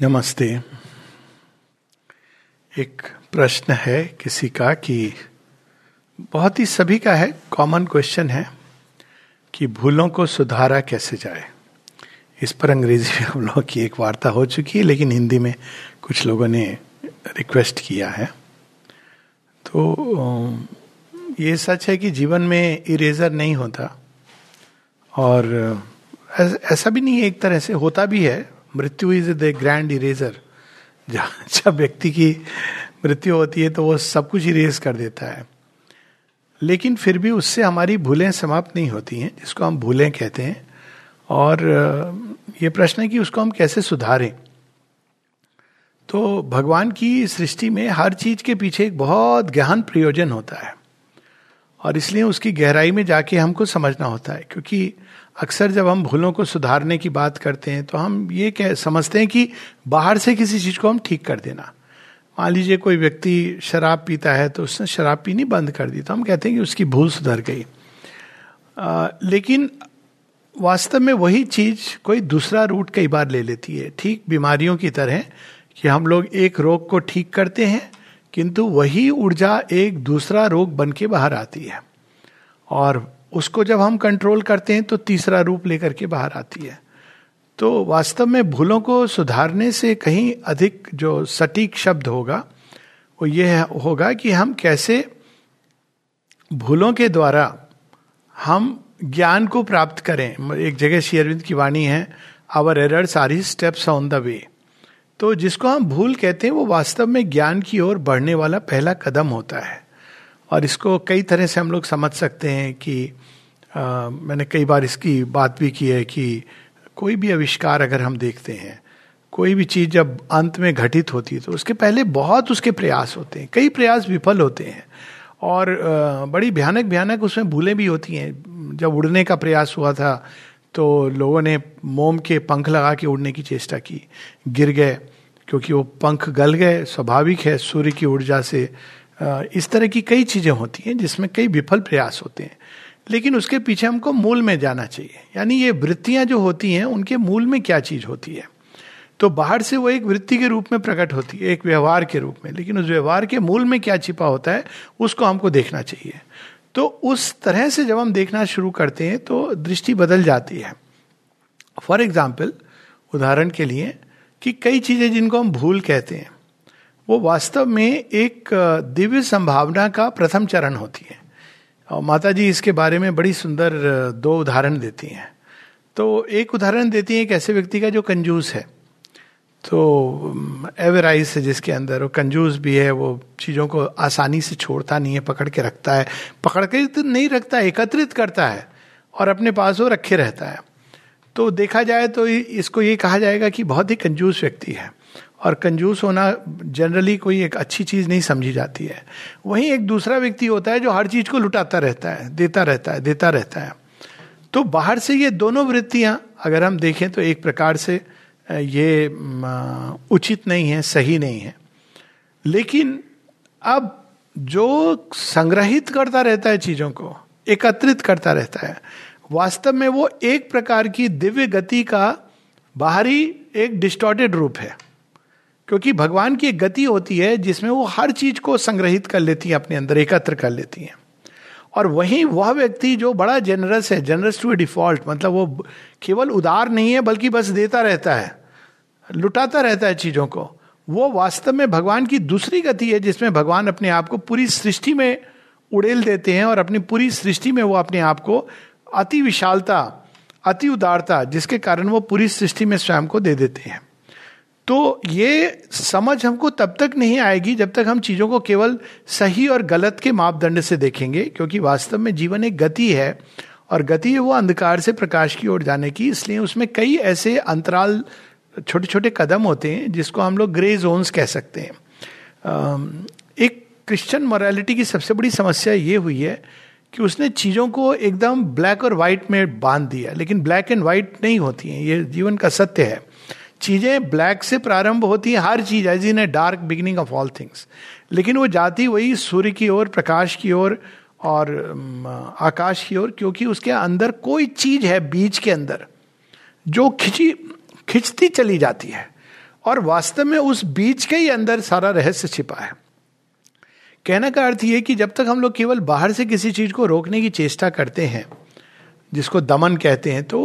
नमस्ते। एक प्रश्न है किसी का कि बहुत ही सभी का है कॉमन क्वेश्चन है कि भूलों को सुधारा कैसे जाए। इस पर अंग्रेज़ी में हम लोगों की एक वार्ता हो चुकी है, लेकिन हिंदी में कुछ लोगों ने रिक्वेस्ट किया है। तो ये सच है कि जीवन में इरेजर नहीं होता। और ऐसा भी नहीं है, एक तरह से होता भी है मृत्यु इज़ द ग्रैंड इरेजर जब व्यक्ति की मृत्यु होती है तो वो सब कुछ इरेज कर देता है। लेकिन फिर भी उससे हमारी भूलें समाप्त नहीं होती हैं, जिसको हम भूलें कहते हैं। और ये प्रश्न है कि उसको हम कैसे सुधारें? तो भगवान की सृष्टि में हर चीज़ के पीछे एक बहुत गहन प्रयोजन होता है। और इसलिए उसकी गहराई में जाके हमको समझना होता है, क्योंकि अक्सर जब हम भूलों को सुधारने की बात करते हैं तो हम ये कह समझते हैं कि बाहर से किसी चीज़ को हम ठीक कर देना। मान लीजिए कोई व्यक्ति शराब पीता है तो उसने शराब पीनी बंद कर दी तो हम कहते हैं कि उसकी भूल सुधर गई। आ, लेकिन वास्तव में वही चीज़ कोई दूसरा रूट कई बार ले लेती है। ठीक बीमारियों की तरह कि हम लोग एक रोग को ठीक करते हैं किंतु वही ऊर्जा एक दूसरा रोग बन के बाहर आती है। और उसको जब हम कंट्रोल करते हैं तो तीसरा रूप लेकर के बाहर आती है। तो वास्तव में भूलों को सुधारने से कहीं अधिक जो सटीक शब्द होगा, वो ये होगा कि हम कैसे भूलों के द्वारा हम ज्ञान को प्राप्त करें। एक जगह शेयरविंद की वाणी है our errors are he steps on the way तो जिसको हम भूल कहते हैं, वो वास्तव में ज्ञान की ओर बढ़ने वाला पहला कदम होता है। और इसको कई तरह से हम लोग समझ सकते हैं कि आ, मैंने कई बार इसकी बात भी की है कि कोई भी आविष्कार अगर हम देखते हैं कोई भी चीज़ जब अंत में घटित होती है तो उसके पहले बहुत उसके प्रयास होते हैं कई प्रयास विफल होते हैं। और बड़ी भयानक भयानक उसमें भूलें भी होती हैं। जब उड़ने का प्रयास हुआ था तो लोगों ने मोम के पंख लगा के उड़ने की चेष्टा की। गिर गए क्योंकि वो पंख गल गए स्वाभाविक है सूर्य की ऊर्जा से इस तरह की कई चीज़ें होती हैं जिसमें कई विफल प्रयास होते हैं। लेकिन उसके पीछे हमको मूल में जाना चाहिए। यानी ये वृत्तियाँ जो होती हैं, उनके मूल में क्या चीज़ होती है? तो बाहर से वो एक वृत्ति के रूप में प्रकट होती है, एक व्यवहार के रूप में। लेकिन उस व्यवहार के मूल में क्या छिपा होता है, उसको हमको देखना चाहिए। तो उस तरह से जब हम देखना शुरू करते हैं तो दृष्टि बदल जाती है। फॉर एग्ज़ाम्पल, उदाहरण के लिए कि कई चीज़ें जिनको हम भूल कहते हैं, वो वास्तव में एक दिव्य संभावना का प्रथम चरण होती है। और माता जी इसके बारे में बड़ी सुंदर दो उदाहरण देती हैं। तो एक उदाहरण देती हैं एक ऐसे व्यक्ति का जो कंजूस है। तो एवराइज है जिसके अंदर वो कंजूस भी है, वो चीज़ों को आसानी से छोड़ता नहीं है, पकड़ के रखता है। पकड़ के तो नहीं रखता, एकत्रित करता है, और अपने पास वो रखे रहता है। तो देखा जाए तो इसको ये कहा जाएगा कि बहुत ही कंजूस व्यक्ति है। और कंजूस होना जनरली कोई एक अच्छी चीज़ नहीं समझी जाती है। वहीं एक दूसरा व्यक्ति होता है जो हर चीज़ को लुटाता रहता है, देता रहता है, देता रहता है। तो बाहर से ये दोनों वृत्तियाँ अगर हम देखें तो एक प्रकार से ये उचित नहीं है, सही नहीं है। लेकिन अब जो संग्रहित करता रहता है चीज़ों को, एकत्रित करता रहता है, वास्तव में वो एक प्रकार की दिव्य गति का बाहरी एक डिस्टॉर्टेड रूप है। क्योंकि भगवान की एक गति होती है जिसमें वो हर चीज़ को संग्रहित कर लेती है, अपने अंदर एकत्र कर लेती हैं। और वहीं वह व्यक्ति जो बड़ा जेनरस है जेनरस टू ए डिफ़ॉल्ट मतलब वो केवल उदार नहीं है, बल्कि बस देता रहता है, लुटाता रहता है चीज़ों को, वो वास्तव में भगवान की दूसरी गति है जिसमें भगवान अपने आप को पूरी सृष्टि में उड़ेल देते हैं और अपनी पूरी सृष्टि में वो अपने आप को अति विशालता, अति उदारता, जिसके कारण वो पूरी सृष्टि में स्वयं को दे देते हैं। तो ये समझ हमको तब तक नहीं आएगी जब तक हम चीज़ों को केवल सही और गलत के मापदंड से देखेंगे, क्योंकि वास्तव में जीवन एक गति है और गति है वो अंधकार से प्रकाश की ओर जाने की। इसलिए उसमें कई ऐसे अंतराल छोटे छोटे कदम होते हैं जिसको हम लोग ग्रे जोन्स कह सकते हैं। एक क्रिश्चियन मोरालिटी की सबसे बड़ी समस्या ये हुई है कि उसने चीज़ों को एकदम ब्लैक और व्हाइट में बाँध दिया, लेकिन ब्लैक एंड व्हाइट नहीं होती हैं, ये जीवन का सत्य है। चीज़ें ब्लैक से प्रारंभ होती है, हर चीज़ as in a dark beginning of all things लेकिन वो जाती वही सूर्य की ओर, प्रकाश की ओर और आकाश की ओर, क्योंकि उसके अंदर कोई चीज़ है बीज के अंदर, जो खिंची, खिंचती चली जाती है। और वास्तव में उस बीच के ही अंदर सारा रहस्य छिपा है। कहने का अर्थ ये कि जब तक हम लोग केवल बाहर से किसी चीज़ को रोकने की चेष्टा करते हैं, जिसको दमन कहते हैं तो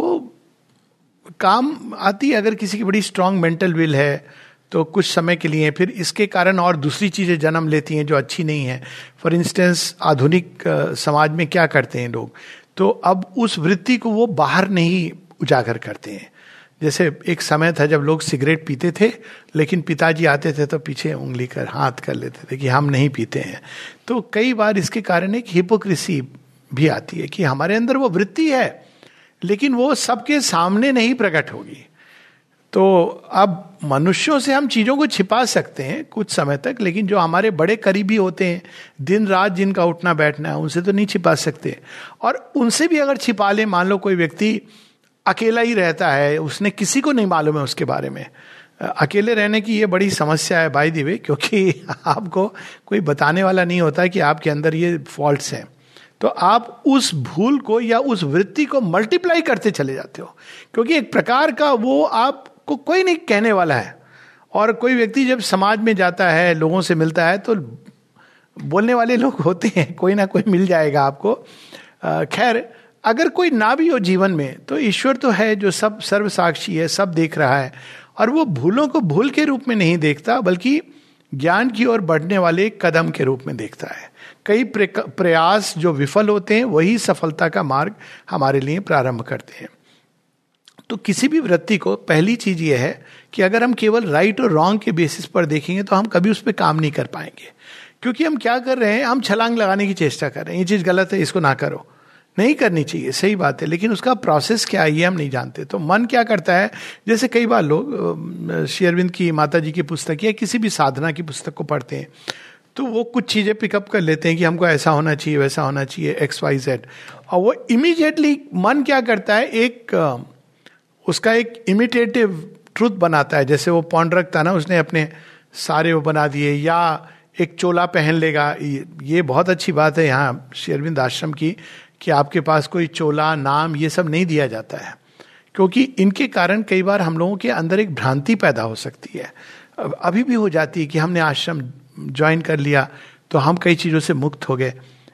काम आती है अगर किसी की बड़ी स्ट्रांग मेंटल विल है तो कुछ समय के लिए, फिर इसके कारण और दूसरी चीज़ें जन्म लेती हैं जो अच्छी नहीं है। फॉर इंस्टेंस आधुनिक समाज में क्या करते हैं लोग? तो अब उस वृत्ति को वो बाहर नहीं उजागर करते हैं। जैसे एक समय था जब लोग सिगरेट पीते थे, लेकिन पिताजी आते थे तो पीछे उंगली कर, हाथ कर लेते थे कि हम नहीं पीते हैं। तो कई बार इसके कारण एक हिपोक्रेसी भी आती है कि हमारे अंदर वो वृत्ति है। लेकिन वो सबके सामने नहीं प्रकट होगी। तो अब मनुष्यों से हम चीज़ों को छिपा सकते हैं कुछ समय तक, लेकिन जो हमारे बड़े करीबी होते हैं, दिन रात जिनका उठना बैठना है, उनसे तो नहीं छिपा सकते। और उनसे भी अगर छिपा ले, मान लो कोई व्यक्ति अकेला ही रहता है, उसने किसी को नहीं मालूम है उसके बारे में। अकेले रहने की ये बड़ी समस्या है बाई दिवे क्योंकि आपको कोई बताने वाला नहीं होता कि आपके अंदर ये फॉल्ट्स हैं। तो आप उस भूल को या उस वृत्ति को मल्टीप्लाई करते चले जाते हो। क्योंकि एक प्रकार का वो आपको कोई नहीं कहने वाला है। और कोई व्यक्ति जब समाज में जाता है, लोगों से मिलता है तो बोलने वाले लोग होते हैं, कोई ना कोई मिल जाएगा आपको। खैर, अगर कोई ना भी हो जीवन में तो ईश्वर तो है जो सब सर्व साक्षी है, सब देख रहा है। और वो भूलों को भूल के रूप में नहीं देखता, बल्कि ज्ञान की ओर बढ़ने वाले कदम के रूप में देखता है। कई प्रयास जो विफल होते हैं, वही सफलता का मार्ग हमारे लिए प्रारंभ करते हैं। तो किसी भी वृत्ति को, पहली चीज़ यह है कि अगर हम केवल राइट और रॉन्ग के बेसिस पर देखेंगे तो हम कभी उस पर काम नहीं कर पाएँगे। क्योंकि हम क्या कर रहे हैं, हम छलांग लगाने की चेष्टा कर रहे हैं। ये चीज़ गलत है, इसको ना करो। नहीं करनी चाहिए, सही बात है। लेकिन उसका प्रोसेस क्या है, ये हम नहीं जानते। तो मन क्या करता है, जैसे कई बार लोग शेयरविंद की माता जी की पुस्तक या किसी भी साधना की पुस्तक को पढ़ते हैं। तो वो कुछ चीज़ें पिकअप कर लेते हैं कि हमको ऐसा होना चाहिए, वैसा होना चाहिए एक्स वाई जेड और वो इमीडिएटली मन क्या करता है? एक उसका एक इमिटेटिव ट्रूथ बनाता है। जैसे वो पौंड रखता ना, उसने अपने सारे वो बना दिए, या एक चोला पहन लेगा। ये बहुत अच्छी बात है यहाँ शेरविंद आश्रम की, कि आपके पास कोई चोला, नाम, ये सब नहीं दिया जाता है। क्योंकि इनके कारण कई बार हम लोगों के अंदर एक भ्रांति पैदा हो सकती है। अभी भी हो जाती है कि हमने आश्रम ज्वाइन कर लिया तो हम कई चीज़ों से मुक्त हो गए।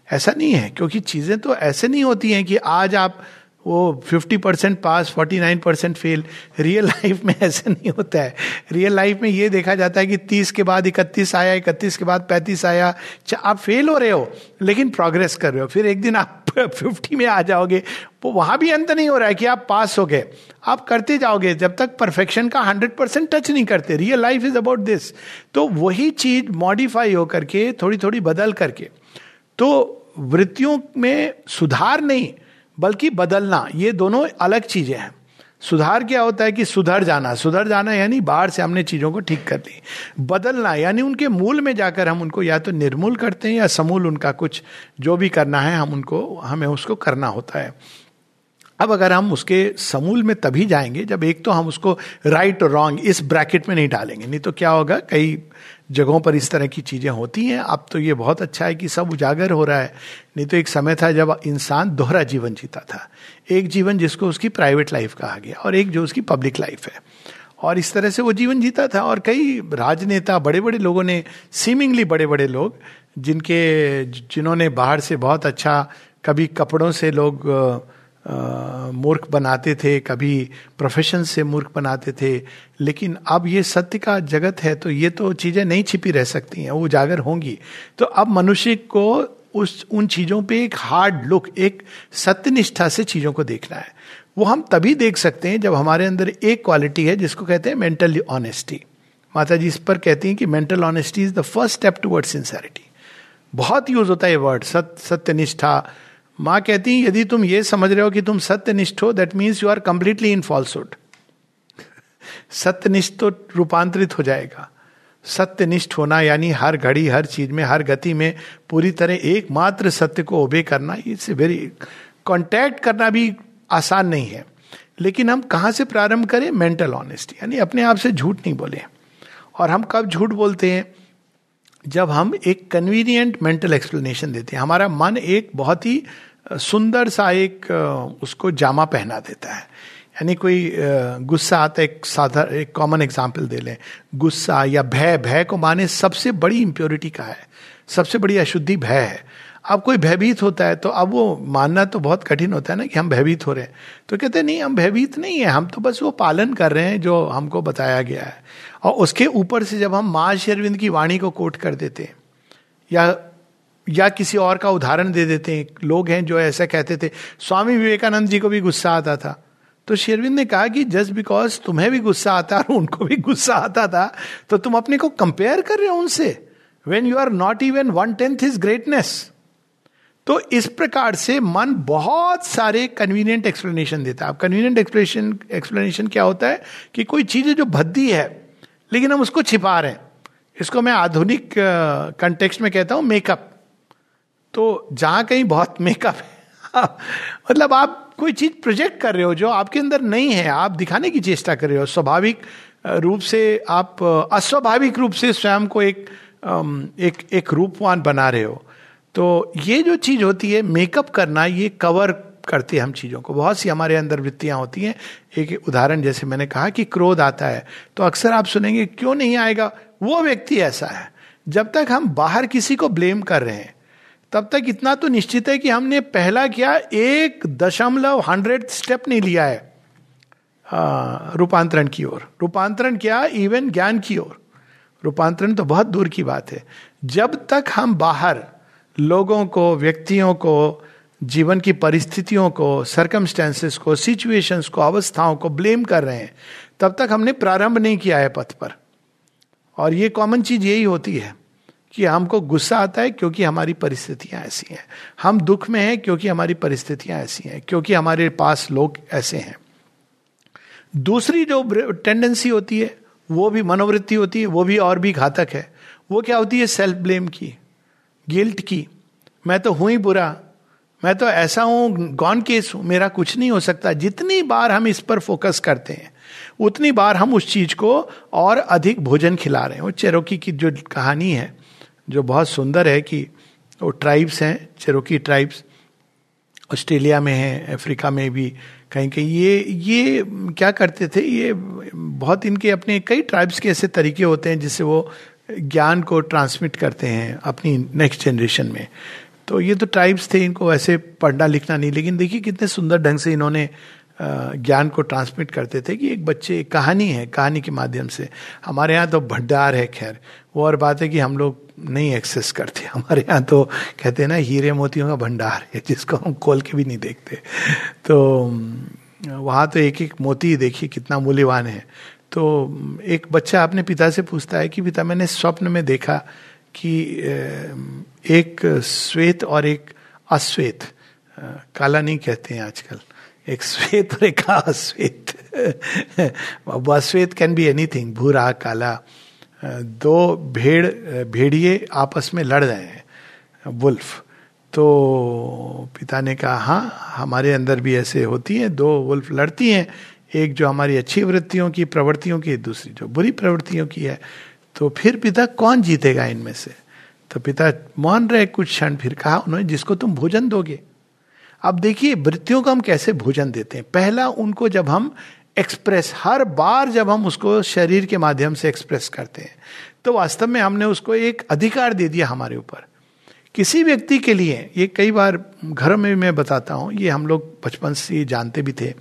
ऐसा नहीं है, क्योंकि चीज़ें तो ऐसे नहीं होती हैं कि आज आप वो 50 percent pass 49 percent fail real life में ऐसे नहीं होता है। रियल लाइफ में ये देखा जाता है कि 30 के बाद 31 आया 31 के बाद 35 आया आप फेल हो रहे हो, लेकिन प्रोग्रेस कर रहे हो, फिर एक दिन आप 50 में आ जाओगे, वो वहाँ भी अंत नहीं हो रहा है कि आप पास हो गए। आप करते जाओगे, जब तक परफेक्शन का 100 परसेंट टच नहीं करते real life is about this तो वही चीज़ मॉडिफाई होकर के थोड़ी थोड़ी बदल करके। तो वृत्तियों में सुधार नहीं, बल्कि बदलना, ये दोनों अलग चीज़ें हैं। सुधार क्या होता है कि सुधर जाना सुधर जाना यानी बाहर से हमने चीज़ों को ठीक कर ली। बदलना, यानी उनके मूल में जाकर हम उनको या तो निर्मूल करते हैं या समूल उनका कुछ जो भी करना है, हम उनको, हमें उसको करना होता है। अब अगर हम उसके समूल में तभी जाएँगे, जब एक तो हम उसको राइट और रॉन्ग इस ब्रैकेट में नहीं डालेंगे, नहीं तो क्या होगा? कई जगहों पर इस तरह की चीज़ें होती हैं। अब तो ये बहुत अच्छा है कि सब उजागर हो रहा है। नहीं तो एक समय था जब इंसान दोहरा जीवन जीता था। एक जीवन जिसको उसकी प्राइवेट लाइफ कहा गया और एक जो उसकी पब्लिक लाइफ है। और इस तरह से वो जीवन जीता था और कई राजनेता बड़े बड़े लोगों ने सीमिंगली बड़े बड़े लोग, जिनके, जिन्होंने बाहर से बहुत अच्छा कभी कपड़ों से लोग मूर्ख बनाते थे, कभी प्रोफेशन से मूर्ख बनाते थे। लेकिन अब ये सत्य का जगत है तो ये तो चीज़ें नहीं छिपी रह सकती हैं, वो उजागर होंगी। तो अब मनुष्य को उस, उन चीज़ों पे एक हार्ड लुक एक सत्यनिष्ठा से चीज़ों को देखना है। वो हम तभी देख सकते हैं जब हमारे अंदर एक क्वालिटी है, जिसको कहते हैं मेंटल ऑनेस्टी माता जी इस पर कहती हैं कि mental honesty is the first step toward sincerity बहुत यूज़ होता है ये वर्ड सत्य सत्यनिष्ठा माँ कहती यदि तुम ये समझ रहे हो कि तुम सत्यनिष्ठ हो that means you are completely in falsehood सत्यनिष्ठ तो रूपांतरित हो जाएगा। सत्यनिष्ठ होना, यानी हर घड़ी, हर चीज़ में, हर गति में पूरी तरह एकमात्र सत्य को ओबे करना इट्स वेरी कॉन्टैक्ट करना भी आसान नहीं है। लेकिन हम कहाँ से प्रारंभ करें? मेंटल ऑनेस्टी यानी अपने आप से झूठ नहीं बोले। और हम कब झूठ बोलते हैं? जब हम एक कन्वीनियंट मेंटल एक्सप्लेनेशन देते हैं, हमारा मन एक बहुत ही सुंदर सा एक उसको जामा पहना देता है। यानी कोई गुस्सा आता है, एक साधा एक कॉमन एग्ज़ाम्पल दे लें। गुस्सा या भय भय को माने सबसे बड़ी इम्प्योरिटी का है, सबसे बड़ी अशुद्धि भय है। अब कोई भयभीत होता है तो अब वो मानना तो बहुत कठिन होता है ना कि हम भयभीत हो रहे हैं। तो कहते हैं, नहीं, हम भयभीत नहीं है, हम तो बस वो पालन कर रहे हैं जो हमको बताया गया है। और उसके ऊपर से जब हम माँ शेरविंद की वाणी को कोट कर देते हैं, या या किसी और का उदाहरण दे देते हैं, लोग हैं जो ऐसा कहते थे, स्वामी विवेकानंद जी को भी गुस्सा आता था। तो शेरविंद ने कहा कि जस्ट बिकॉज़ तुम्हें भी गुस्सा आता और उनको भी गुस्सा आता था तो तुम अपने को कंपेयर कर रहे हो उनसे। When you are not even one tenth his greatness तो इस प्रकार से मन बहुत सारे कन्वीनियंट एक्सप्लेनेशन देता है। अब कन्वीनियंट एक्सप्लेनेशन एक्सप्लेनेशन क्या होता है कि कोई चीज़ जो भद्दी है, लेकिन हम उसको छिपा रहे हैं। इसको मैं आधुनिक कंटेक्स्ट में कहता हूँ मेकअप तो जहाँ कहीं बहुत मेकअप है मतलब आप कोई चीज़ प्रोजेक्ट कर रहे हो जो आपके अंदर नहीं है, आप दिखाने की चेष्टा कर रहे हो। स्वाभाविक रूप से आप अस्वाभाविक रूप से स्वयं को एक एक एक रूपवान बना रहे हो। तो ये जो चीज़ होती है मेकअप करना, ये कवर करते हैं हम चीज़ों को। बहुत सी हमारे अंदर वृत्तियाँ होती हैं। एक उदाहरण, जैसे मैंने कहा कि क्रोध आता है तो अक्सर आप सुनेंगे, क्यों नहीं आएगा? वो व्यक्ति ऐसा है। जब तक हम बाहर किसी को ब्लेम कर रहे हैं, तब तक इतना तो निश्चित है कि हमने पहला क्या, एक दशमलव हंड्रेड स्टेप नहीं लिया है रूपांतरण की ओर। रूपांतरण क्या? इवन ज्ञान की ओर। रूपांतरण तो बहुत दूर की बात है। जब तक हम बाहर लोगों को, व्यक्तियों को, जीवन की परिस्थितियों को सरकमस्टेंसेस को सिचुएशंस को, अवस्थाओं को ब्लेम कर रहे हैं। तब तक हमने प्रारंभ नहीं किया है पथ पर। और ये कॉमन चीज़ यही होती है कि हमको गुस्सा आता है क्योंकि हमारी परिस्थितियाँ ऐसी हैं। हम दुख में हैं क्योंकि हमारी परिस्थितियाँ ऐसी हैं, क्योंकि हमारे पास लोग ऐसे हैं। दूसरी जो टेंडेंसी होती है, वो भी मनोवृत्ति होती है, वो भी और भी घातक है। वो क्या होती है? सेल्फ ब्लेम की। गिल्ट की। मैं तो हूँ ही बुरा। मैं तो ऐसा हूँ गॉन केस हूँ। मेरा कुछ नहीं हो सकता। जितनी बार हम इस पर फोकस करते हैं, उतनी बार हम उस चीज़ को और अधिक भोजन खिला रहे हैं। वो चेरोकी की जो कहानी है, जो बहुत सुंदर है कि वो ट्राइब्स हैं चेरोकी ट्राइब्स ऑस्ट्रेलिया में हैं, अफ्रीका में भी कहीं कहीं। ये ये क्या करते थे? ये बहुत इनके अपने कई ट्राइब्स के ऐसे तरीके होते हैं जिससे वो ज्ञान को ट्रांसमिट करते हैं अपनी नेक्स्ट जनरेशन में। तो ये तो ट्राइब्स थे, इनको वैसे पढ़ना लिखना नहीं, लेकिन देखिए कितने सुंदर ढंग से इन्होंने ज्ञान को ट्रांसमिट करते थे कि एक बच्चे, एक कहानी है, कहानी के माध्यम से। हमारे यहाँ तो भंडार है, खैर। वो और बात है कि हम लोग नहीं एक्सेस करते। हमारे यहाँ तो कहते हैं ना, हीरे मोतियों का भंडार है, जिसको हम खोल के भी नहीं देखते। तो वहाँ तो एक एक मोती, देखिए कितना मूल्यवान है। तो एक बच्चा अपने पिता से पूछता है कि, पिता, मैंने स्वप्न में देखा कि एक श्वेत और एक अश्वेत काला नहीं कहते हैं आजकल, एक श्वेत और एक अश्वेत अश्वेत कैन बी एनी एनीथिंग भूरा, काला दो भेड़, भेड़िए आपस में लड़ रहे हैं, वुल्फ. तो पिता ने कहा हाँ हमारे अंदर भी ऐसे होती हैं, दो वुल्फ लड़ती हैं एक जो हमारी अच्छी वृत्तियों की, प्रवृत्तियों की, दूसरी जो बुरी प्रवृत्तियों की है तो फिर पिता कौन जीतेगा इनमें से? तो पिता मान रहे कुछ क्षण, फिर कहा, उन्होंने जिसको तुम भोजन दोगे। अब देखिए, वृत्तियों को हम कैसे भोजन देते हैं? पहला, उनको जब हम एक्सप्रेस हर बार जब हम उसको शरीर के माध्यम से एक्सप्रेस करते हैं तो वास्तव में हमने उसको एक अधिकार दे दिया हमारे ऊपर। किसी व्यक्ति के लिए, ये कई बार घर में भी मैं बताता हूँ, ये हम लोग बचपन से जानते भी थे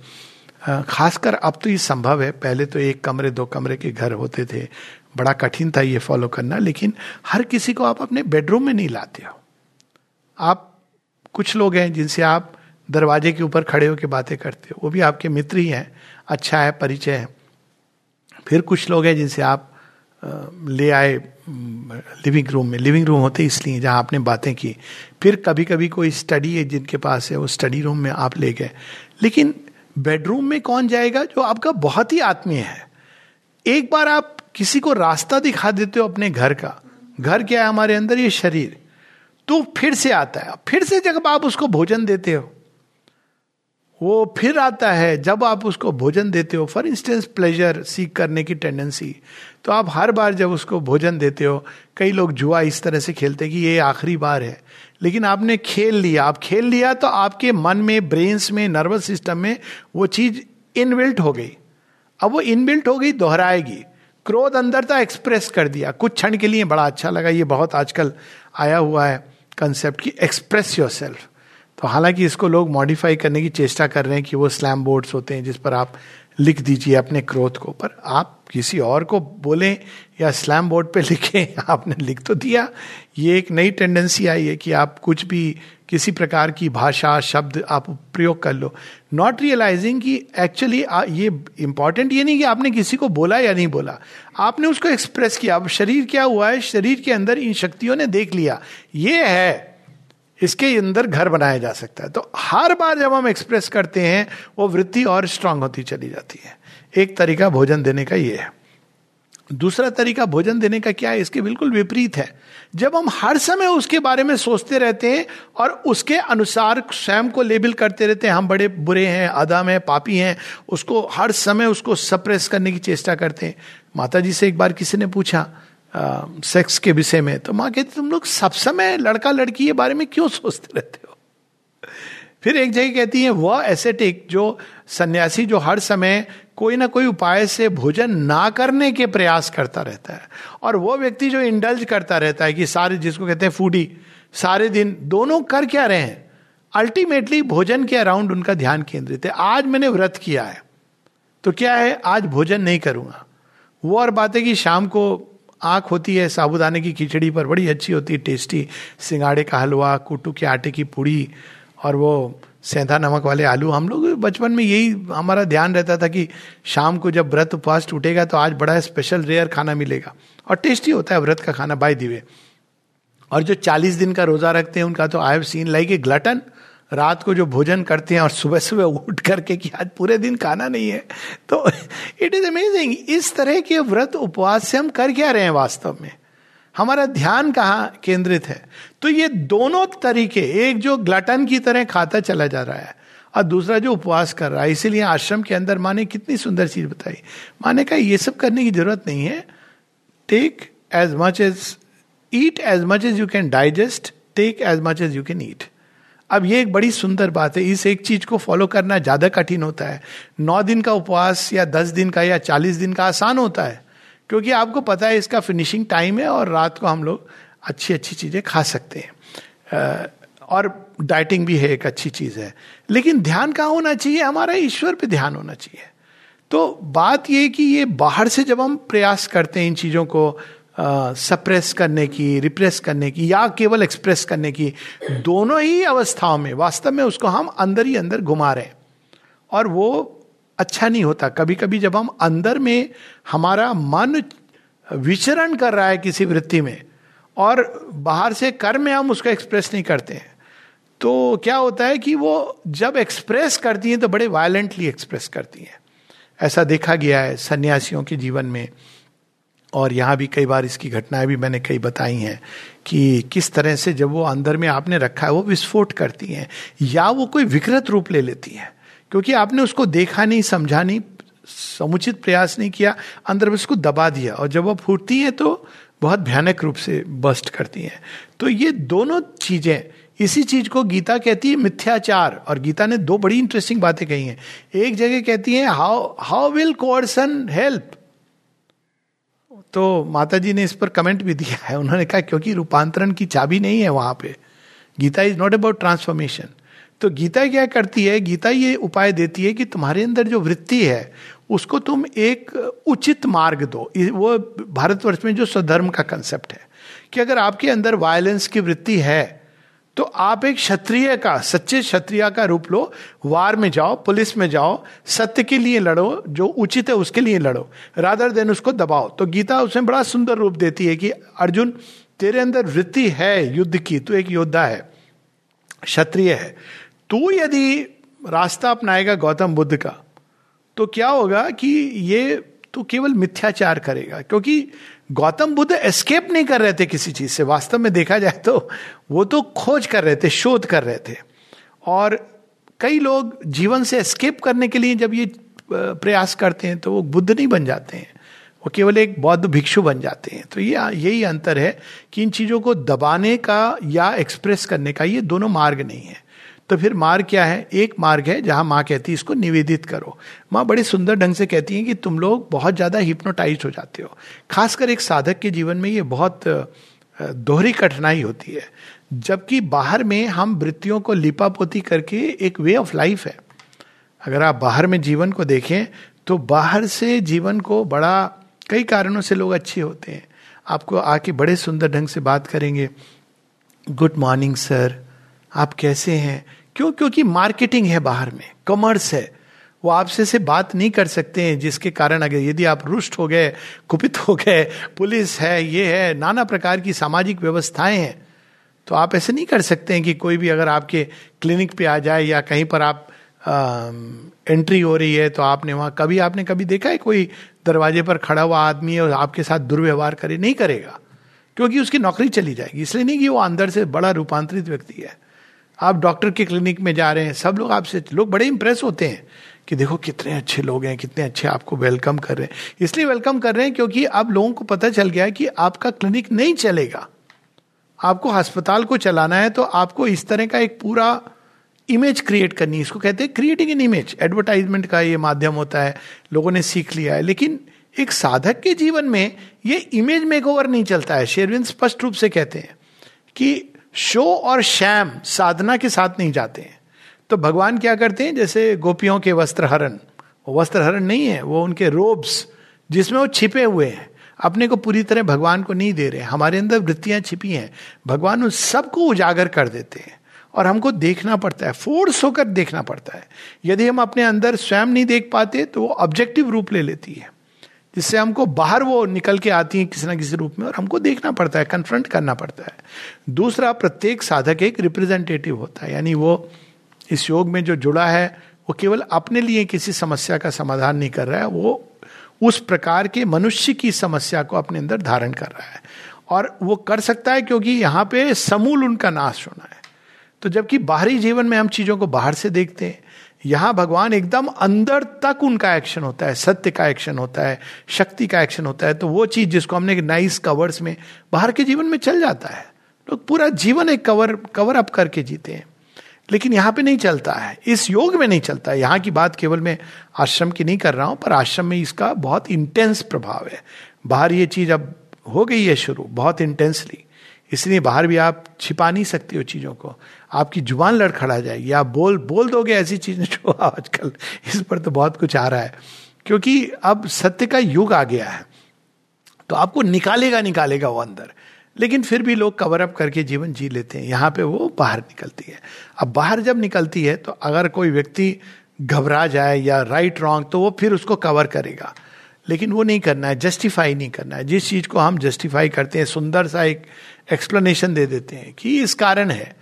खासकर अब तो ये संभव है, पहले तो एक कमरे, दो कमरे के घर होते थे, बड़ा कठिन था ये फॉलो करना, लेकिन हर किसी को आप अपने बेडरूम में नहीं लाते हो। आप कुछ लोग हैं जिनसे आप दरवाजे के ऊपर खड़े होकर बातें करते हो, वो भी आपके मित्र ही हैं अच्छा है, परिचय है। फिर कुछ लोग हैं जिनसे आप ले आए लिविंग रूम में। लिविंग रूम होते इसलिए जहाँ आपने बातें की। फिर कभी कभी कोई स्टडी है जिनके पास है, वो स्टडी रूम में आप ले गए। लेकिन बेडरूम में कौन जाएगा जो आपका बहुत ही आत्मीय है? एक बार आप किसी को रास्ता दिखा देते हो अपने घर का। घर क्या है? हमारे अंदर ये शरीर। तो फिर से आता है। फिर से जब आप उसको भोजन देते हो वो फिर आता है जब आप उसको भोजन देते हो। फॉर इंस्टेंस प्लेजर सीख करने की टेंडेंसी तो आप हर बार जब उसको भोजन देते हो, कई लोग जुआ इस तरह से खेलते कि ये आखिरी बार है। लेकिन आपने खेल लिया। आप खेल लिया तो आपके मन में ब्रेन्स में नर्वस सिस्टम में वो चीज़ इनबिल्ट हो गई। अब वो इनबिल्ट हो गई, दोहराएगी। क्रोध अंदर था एक्सप्रेस कर दिया। कुछ क्षण के लिए बड़ा अच्छा लगा। ये बहुत आजकल आया हुआ है कंसेप्ट की एक्सप्रेस योर सेल्फ तो हालाँकि इसको लोग मॉडिफाई करने की चेष्टा कर रहे हैं कि वो स्लैम बोर्ड्स होते हैं जिस पर आप लिख दीजिए अपने क्रोध को। पर आप किसी और को बोलें या स्लैम बोर्ड पे लिखें, आपने लिख तो दिया। ये एक नई टेंडेंसी आई है कि आप कुछ भी किसी प्रकार की भाषा, शब्द आप प्रयोग कर लो। नॉट रियलाइजिंग कि एक्चुअली ये इंपॉर्टेंट ये नहीं कि आपने किसी को बोला या नहीं बोला। आपने उसको एक्सप्रेस किया। अब शरीर क्या हुआ है? शरीर के अंदर इन शक्तियों ने देख लिया। ये है इसके अंदर घर बनाया जा सकता है। तो हर बार जब हम एक्सप्रेस करते हैं, वो वृत्ति और स्ट्रांग होती चली जाती है। एक तरीका भोजन देने का ये है। दूसरा तरीका भोजन देने का क्या है? इसके बिल्कुल विपरीत है। जब हम हर समय उसके बारे में सोचते रहते हैं और उसके अनुसार स्वयं को लेबल करते रहते हैं, हम बड़े बुरे हैं, आदम हैं, पापी हैं, उसको हर समय उसको सप्रेस करने की चेष्टा करते हैं। माता जी से एक बार किसी ने पूछा सेक्स के विषय में तो माँ कहती, तुम लोग सब समय लड़का लड़की के बारे में क्यों सोचते रहते हो? फिर एक जगह कहती है, वह एसेटिक जो सन्यासी जो हर समय कोई ना कोई उपाय से भोजन ना करने के प्रयास करता रहता है और वो व्यक्ति जो इंडल्ज करता रहता है कि सारे जिसको कहते हैं फूडी सारे दिन दोनों कर क्या रहे हैं? अल्टीमेटली भोजन के अराउंड उनका ध्यान केंद्रित है। आज मैंने व्रत किया है तो क्या है? आज भोजन नहीं करूँगा। वो और बात है कि शाम को आँख होती है साबुदाने की खिचड़ी पर, बड़ी अच्छी होती है, टेस्टी। सिंगाड़े का हलवा कुट्टू के आटे की पूड़ी और वो सेंधा नमक वाले आलू। हम लोग बचपन में यही हमारा ध्यान रहता था कि शाम को जब व्रत उपवास टूटेगा तो आज बड़ा स्पेशल रेयर खाना मिलेगा। और टेस्टी होता है व्रत का खाना बाय दिवे और जो चालीस दिन का रोजा रखते हैं, उनका तो I have seen like a glutton रात को जो भोजन करते हैं और सुबह सुबह उठ करके कि आज पूरे दिन खाना नहीं है तो इट इज़ अमेजिंग इस तरह के व्रत उपवास से हम कर क्या रहे हैं वास्तव में? हमारा ध्यान कहाँ केंद्रित है? तो ये दोनों तरीके, एक जो ग्लटन की तरह खाता चला जा रहा है और दूसरा जो उपवास कर रहा है। इसीलिए आश्रम के अंदर माने कितनी सुंदर चीज़ बताई। माने कहा, ये सब करने की ज़रूरत नहीं है। Take as much as eat as much as you can digest take as much as you can eat अब ये एक बड़ी सुंदर बात है, इस एक चीज़ को फॉलो करना ज़्यादा कठिन होता है। नौ दिन का उपवास या दस दिन का या चालीस दिन का आसान होता है, क्योंकि आपको पता है इसका फिनिशिंग टाइम है और रात को हम लोग अच्छी अच्छी चीज़ें खा सकते हैं। और डाइटिंग भी है, एक अच्छी चीज़ है। लेकिन ध्यान कहाँ होना चाहिए? हमारा ईश्वर पे ध्यान होना चाहिए। तो बात यह कि ये बाहर से जब हम प्रयास करते हैं इन चीज़ों को सप्रेस करने की रिप्रेस करने की, या केवल एक्सप्रेस करने की, दोनों ही अवस्थाओं में, वास्तव में उसको हम अंदर ही अंदर घुमा रहे हैं। और वो अच्छा नहीं होता। कभी कभी जब हम अंदर में हमारा मन विचरण कर रहा है किसी वृत्ति में, और बाहर से कर में हम उसको एक्सप्रेस नहीं करते हैं तो क्या होता है कि वो जब एक्सप्रेस करती हैं तो बड़े वायलेंटली एक्सप्रेस करती हैं। ऐसा देखा गया है सन्यासियों के जीवन में। और यहाँ भी कई बार इसकी घटनाएँ भी मैंने कई बताई हैं कि किस तरह से जब वो अंदर में आपने रखा है, वो विस्फोट करती हैं या वो कोई विकृत रूप ले लेती हैं। क्योंकि आपने उसको देखा नहीं, समझा नहीं, समुचित प्रयास नहीं किया, अंदर में उसको दबा दिया और जब वो फूटती हैं तो बहुत भयानक रूप से बस्ट करती हैं। तो ये दोनों चीज़ें, इसी चीज़ को गीता कहती है मिथ्याचार और गीता ने दो बड़ी इंटरेस्टिंग बातें कही हैं। एक जगह कहती है how how will coercion help तो माता जी ने इस पर कमेंट भी दिया है। उन्होंने कहा, क्योंकि रूपांतरण की चाबी नहीं है वहाँ पे। Gita is not about transformation तो गीता क्या करती है? गीता ये उपाय देती है कि तुम्हारे अंदर जो वृत्ति है, उसको तुम एक उचित मार्ग दो। वो भारतवर्ष में जो स्वधर्म का कंसेप्ट है कि अगर आपके अंदर वायलेंस की वृत्ति है तो आप एक क्षत्रिय का, सच्चे क्षत्रिय का रूप लो, वार में जाओ, पुलिस में जाओ, सत्य के लिए लड़ो, जो उचित है उसके लिए लड़ो। रादर देन उसको दबाओ। तो गीता उसमें बड़ा सुंदर रूप देती है कि, अर्जुन, तेरे अंदर वृत्ति है युद्ध की, तू एक योद्धा है, क्षत्रिय है। तू यदि रास्ता अपनाएगा गौतम बुद्ध का तो क्या होगा कि ये तो केवल मिथ्याचार करेगा, क्योंकि गौतम बुद्ध एस्केप नहीं कर रहे थे किसी चीज़ से। वास्तव में देखा जाए तो वो तो खोज कर रहे थे, शोध कर रहे थे। और कई लोग जीवन से एस्केप करने के लिए जब ये प्रयास करते हैं तो वो बुद्ध नहीं बन जाते हैं। वो केवल एक बौद्ध भिक्षु बन जाते हैं। तो ये, यही अंतर है कि इन चीज़ों को दबाने का या एक्सप्रेस करने का ये दोनों मार्ग नहीं है। तो फिर मार्ग क्या है? एक मार्ग है जहाँ माँ कहती है, इसको निवेदित करो। माँ बड़े सुंदर ढंग से कहती है कि तुम लोग बहुत ज़्यादा हिप्नोटाइज हो जाते हो। खासकर एक साधक के जीवन में ये बहुत दोहरी कठिनाई होती है। जबकि बाहर में हम वृत्तियों को लिपापोती करके एक वे ऑफ़ लाइफ है। अगर आप बाहर में जीवन को देखें तो बाहर से जीवन को बड़ा, कई कारणों से लोग अच्छे होते हैं। आपको आके बड़े सुंदर ढंग से बात करेंगे। Good morning, sir. आप कैसे हैं? क्यों? क्योंकि मार्केटिंग है बाहर में कॉमर्स है। वो आपसे से बात नहीं कर सकते हैं जिसके कारण अगर यदि आप रुष्ट हो गए कुपित हो गए पुलिस है ये है नाना प्रकार की सामाजिक व्यवस्थाएँ हैं तो आप ऐसे नहीं कर सकते हैं कि कोई भी अगर आपके क्लिनिक पे आ जाए या कहीं पर आप आ, एंट्री हो रही है तो आपने वहाँ कभी आपने कभी देखा है कोई दरवाजे पर खड़ा हुआ आदमी है और आपके साथ दुर्व्यवहार करे? नहीं करेगा क्योंकि उसकी नौकरी चली जाएगी। इसलिए नहीं कि वो अंदर से बड़ा रूपांतरित व्यक्ति है। आप डॉक्टर के क्लिनिक में जा रहे हैं, सब लोग आपसे, लोग बड़े इंप्रेस होते हैं कि देखो कितने अच्छे लोग हैं, कितने अच्छे आपको वेलकम कर रहे हैं। इसलिए वेलकम कर रहे हैं क्योंकि अब लोगों को पता चल गया है कि आपका क्लिनिक नहीं चलेगा। आपको अस्पताल को चलाना है तो आपको इस तरह का एक पूरा इमेज क्रिएट करनी है। इसको कहते हैं क्रिएटिंग एन इमेज एडवर्टाइजमेंट का ये माध्यम होता है, लोगों ने सीख लिया है। लेकिन एक साधक के जीवन में ये इमेज मेक ओवर नहीं चलता है। शेरविन स्पष्ट रूप से कहते हैं कि शो और शैम साधना के साथ नहीं जाते हैं। तो भगवान क्या करते हैं? जैसे गोपियों के वस्त्र हरण वो वस्त्र हरण नहीं है, वो उनके रोब्स जिसमें वो छिपे हुए हैं। अपने को पूरी तरह भगवान को नहीं दे रहे। हमारे अंदर वृत्तियाँ छिपी हैं। भगवान उन सबको उजागर कर देते हैं। और हमको देखना पड़ता है। फोर्स होकर देखना पड़ता है। यदि हम अपने अंदर स्वयं नहीं देख पाते तो वो ऑब्जेक्टिव रूप ले लेती है। जिससे हमको बाहर वो निकल के आती है किसी ना किसी रूप में और हमको देखना पड़ता है कन्फ्रंट करना पड़ता है। दूसरा, प्रत्येक साधक एक रिप्रेजेंटेटिव होता है। यानी वो इस योग में जो जुड़ा है, वो केवल अपने लिए किसी समस्या का समाधान नहीं कर रहा है, वो उस प्रकार के मनुष्य की समस्या को अपने अंदर धारण कर रहा है। और वो कर सकता है क्योंकि यहाँ पे समूल उनका नाश होना है। तो जबकि बाहरी जीवन में हम चीज़ों को बाहर से देखते हैं यहाँ भगवान एकदम अंदर तक उनका एक्शन होता है, सत्य का एक्शन होता है, शक्ति का एक्शन होता है तो वो चीज़ जिसको हमने नाइस कवर्स में बाहर के जीवन में चल जाता है। लोग तो पूरा जीवन एक कवर कवर अप करके जीते हैं। लेकिन यहाँ पे नहीं चलता है, इस योग में नहीं चलता है। यहाँ की बात केवल मैं आश्रम की नहीं कर रहा हूँ, पर आश्रम में इसका बहुत इंटेंस प्रभाव है। बाहर ये चीज़ अब हो गई है शुरू, बहुत इंटेंसली इसलिए बाहर भी आप छिपा नहीं सकते हो चीज़ों को। आपकी ज़ुबान लड़खड़ा जाएगी। आप बोल बोल दोगे ऐसी चीज़ें जो आजकल इस पर तो बहुत कुछ आ रहा है। क्योंकि अब सत्य का युग आ गया है। तो आपको निकालेगा निकालेगा वो अंदर। लेकिन फिर भी लोग कवर अप करके जीवन जी लेते हैं। यहाँ पे वो बाहर निकलती है। अब बाहर जब निकलती है तो अगर कोई व्यक्ति घबरा जाए या राइट रॉन्ग तो वो फिर उसको कवर करेगा। लेकिन वो नहीं करना है जस्टिफाई नहीं करना है। जिस चीज़ को हम जस्टिफाई करते हैं, सुंदर सा एक एक्सप्लेनेशन दे देते हैं कि इस कारण है।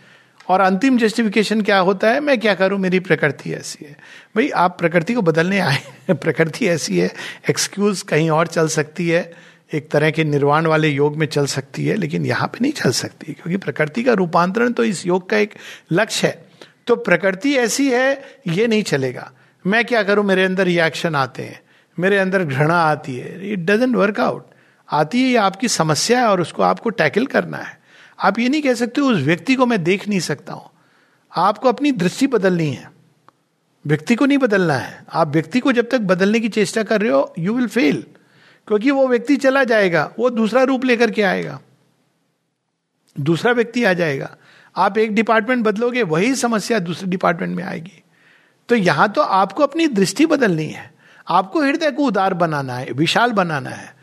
और अंतिम जस्टिफिकेशन क्या होता है? मैं क्या करूँ? मेरी प्रकृति ऐसी है। भाई, आप प्रकृति को बदलने आए प्रकृति ऐसी है। एक्सक्यूज कहीं और चल सकती है। एक तरह के निर्वाण वाले योग में चल सकती है, लेकिन यहाँ पे नहीं चल सकती, क्योंकि प्रकृति का रूपांतरण तो इस योग का एक लक्ष्य है। तो प्रकृति ऐसी है, ये नहीं चलेगा। मैं क्या करूँ? मेरे अंदर रिएक्शन आते हैं। मेरे अंदर घृणा आती है। इट डजेंट वर्क आउट आती है, ये आपकी समस्या है और उसको आपको टैकल करना है। आप ये नहीं कह सकते, उस व्यक्ति को मैं देख नहीं सकता हूँ। आपको अपनी दृष्टि बदलनी है। व्यक्ति को नहीं बदलना है। आप व्यक्ति को जब तक बदलने की चेष्टा कर रहे हो यू विल फेल क्योंकि वो व्यक्ति चला जाएगा, वो दूसरा रूप लेकर के आएगा। दूसरा व्यक्ति आ जाएगा। आप एक डिपार्टमेंट बदलोगे, वही समस्या दूसरे डिपार्टमेंट में आएगी। तो यहाँ तो आपको अपनी दृष्टि बदलनी है। आपको हृदय को उदार बनाना है, विशाल बनाना है।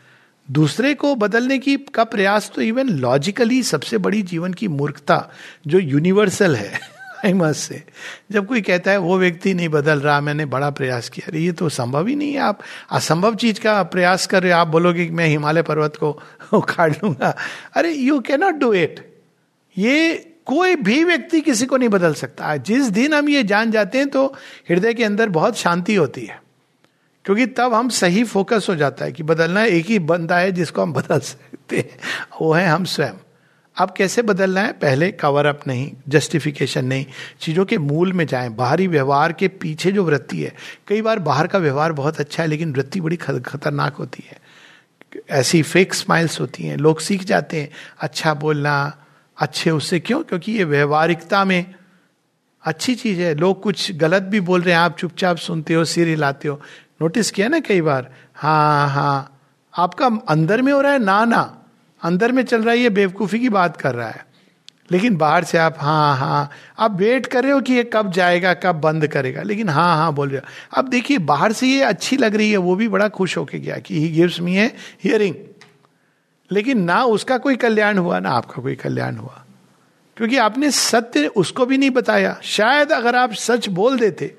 दूसरे को बदलने की का प्रयास तो इवन लॉजिकली सबसे बड़ी जीवन की मूर्खता जो यूनिवर्सल है से जब कोई कहता है, वो व्यक्ति नहीं बदल रहा, मैंने बड़ा प्रयास किया। अरे, ये तो संभव ही नहीं है। आप असंभव चीज़ का प्रयास कर रहे हो, आप बोलोगे कि मैं हिमालय पर्वत को उखाड़ लूँगा। अरे यू कैनॉट डू इट ये कोई भी व्यक्ति किसी को नहीं बदल सकता। जिस दिन हम ये जान जाते हैं तो हृदय के अंदर बहुत शांति होती है। क्योंकि तब हम सही फोकस हो जाता है कि बदलना एक ही बंदा है जिसको हम बदल सकते हैं। वो है हम स्वयं। अब कैसे बदलना है? पहले कवर अप नहीं जस्टिफिकेशन नहीं। चीज़ों के मूल में जाएँ। बाहरी व्यवहार के पीछे जो वृत्ति है। कई बार बाहर का व्यवहार बहुत अच्छा है, लेकिन वृत्ति बड़ी खतरनाक होती है। ऐसी फेक स्माइल्स होती हैं। लोग सीख जाते हैं अच्छा बोलना, अच्छे उससे क्यों? क्योंकि ये व्यवहारिकता में अच्छी चीज़ है। लोग कुछ गलत भी बोल रहे हैं। आप चुपचाप सुनते हो, सिर हिलाते हो। नोटिस किया ना कई बार? हाँ हाँ। आपका अंदर में हो रहा है, ना ना। अंदर में चल रहा है, ये बेवकूफ़ी की बात कर रहा है। लेकिन बाहर से आप हाँ हाँ। आप वेट कर रहे हो कि ये कब जाएगा, कब बंद करेगा। लेकिन हाँ हाँ बोल रहे हो। अब देखिए, बाहर से ये अच्छी लग रही है, वो भी बड़ा खुश होके गया कि ही गिव्स मी है हियरिंग लेकिन ना उसका कोई कल्याण हुआ, ना आपका कोई कल्याण हुआ। क्योंकि आपने सत्य उसको भी नहीं बताया। शायद अगर आप सच बोल देते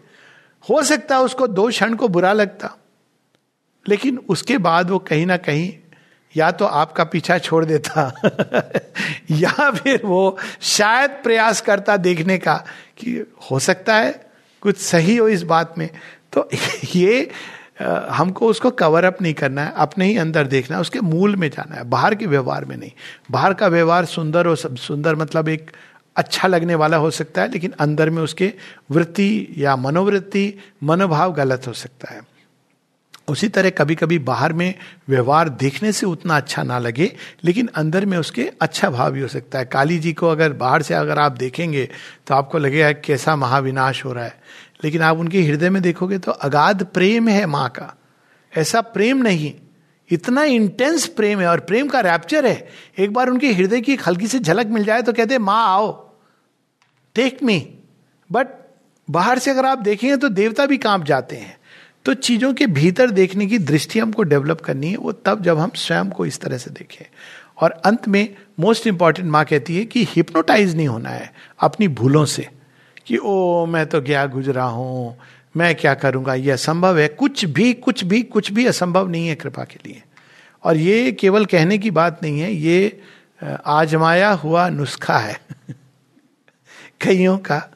हो सकता है उसको दो क्षण को बुरा लगता, लेकिन उसके बाद वो कहीं ना कहीं या तो आपका पीछा छोड़ देता, या फिर वो शायद प्रयास करता देखने का कि हो सकता है कुछ सही हो इस बात में। तो ये हमको उसको कवर अप नहीं करना है, अपने ही अंदर देखना है, उसके मूल में जाना है, बाहर के व्यवहार में नहीं। बाहर का व्यवहार सुंदर हो सब, सुंदर मतलब एक अच्छा लगने वाला हो सकता है, लेकिन अंदर में उसके वृत्ति या मनोवृत्ति, मनोभाव गलत हो सकता है। उसी तरह कभी कभी बाहर में व्यवहार देखने से उतना अच्छा ना लगे, लेकिन अंदर में उसके अच्छा भाव भी हो सकता है। काली जी को अगर बाहर से अगर आप देखेंगे तो आपको लगेगा कैसा महाविनाश हो रहा है। लेकिन आप उनके हृदय में देखोगे तो अगाध प्रेम है माँ का। ऐसा प्रेम नहीं। इतना इंटेंस प्रेम है और प्रेम का रैप्चर है। एक बार उनके हृदय की हल्की से झलक मिल जाए तो कहते माँ, आओ। टेक मी बट बाहर से अगर आप देखेंगे तो देवता भी काँप जाते हैं। तो चीज़ों के भीतर देखने की दृष्टि हमको डेवलप करनी है, वो तब जब हम स्वयं को इस तरह से देखें। और अंत में मोस्ट इंपॉर्टेंट माँ कहती है कि हिप्नोटाइज नहीं होना है, अपनी भूलों से। कि, ओ, मैं तो क्या गुजरा हूँ मैं क्या करूँगा? ये असंभव है। कुछ भी कुछ भी कुछ भी असंभव नहीं है कृपा के लिए। और ये केवल कहने की बात नहीं है। ये आजमाया हुआ नुस्खा है। कईयों का।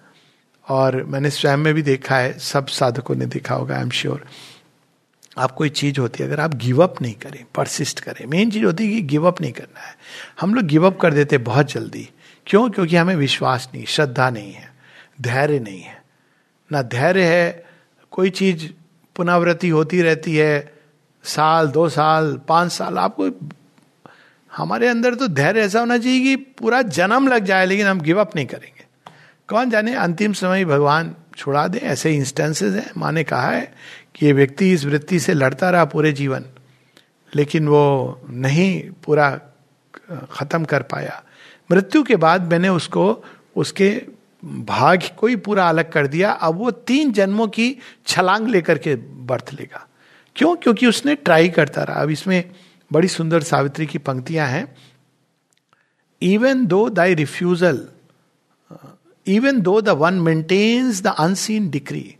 और मैंने स्वयं में भी देखा है। सब साधकों ने देखा होगा आई एम श्योर आप कोई चीज़ होती है, अगर आप गिव अप नहीं करें परसिस्ट करें मेन चीज़ होती है कि गिव अप नहीं करना है। हम लोग गिव अप कर देते बहुत जल्दी। क्यों? क्योंकि हमें विश्वास नहीं, श्रद्धा नहीं है, धैर्य नहीं है। ना धैर्य है कोई चीज़ पुनरावृत्ति होती रहती है, साल, दो साल, पाँच साल, आपको हमारे अंदर तो धैर्य ऐसा होना चाहिए कि पूरा जन्म लग जाए, लेकिन हम गिव अप नहीं करेंगे। कौन जाने, अंतिम समय भगवान छुड़ा दे, ऐसे इंस्टेंसेस हैं, माँ ने कहा है कि ये व्यक्ति इस वृत्ति से लड़ता रहा पूरे जीवन, लेकिन वो नहीं पूरा खत्म कर पाया। मृत्यु के बाद मैंने उसको, उसके भाग को ही पूरा अलग कर दिया। अब वो तीन जन्मों की छलांग लेकर के बर्थ लेगा। क्यों? क्योंकि उसने ट्राई करता रहा। अब इसमें बड़ी सुंदर सावित्री की पंक्तियाँ हैं। Even though thy refusal even though the one maintains the unseen decree,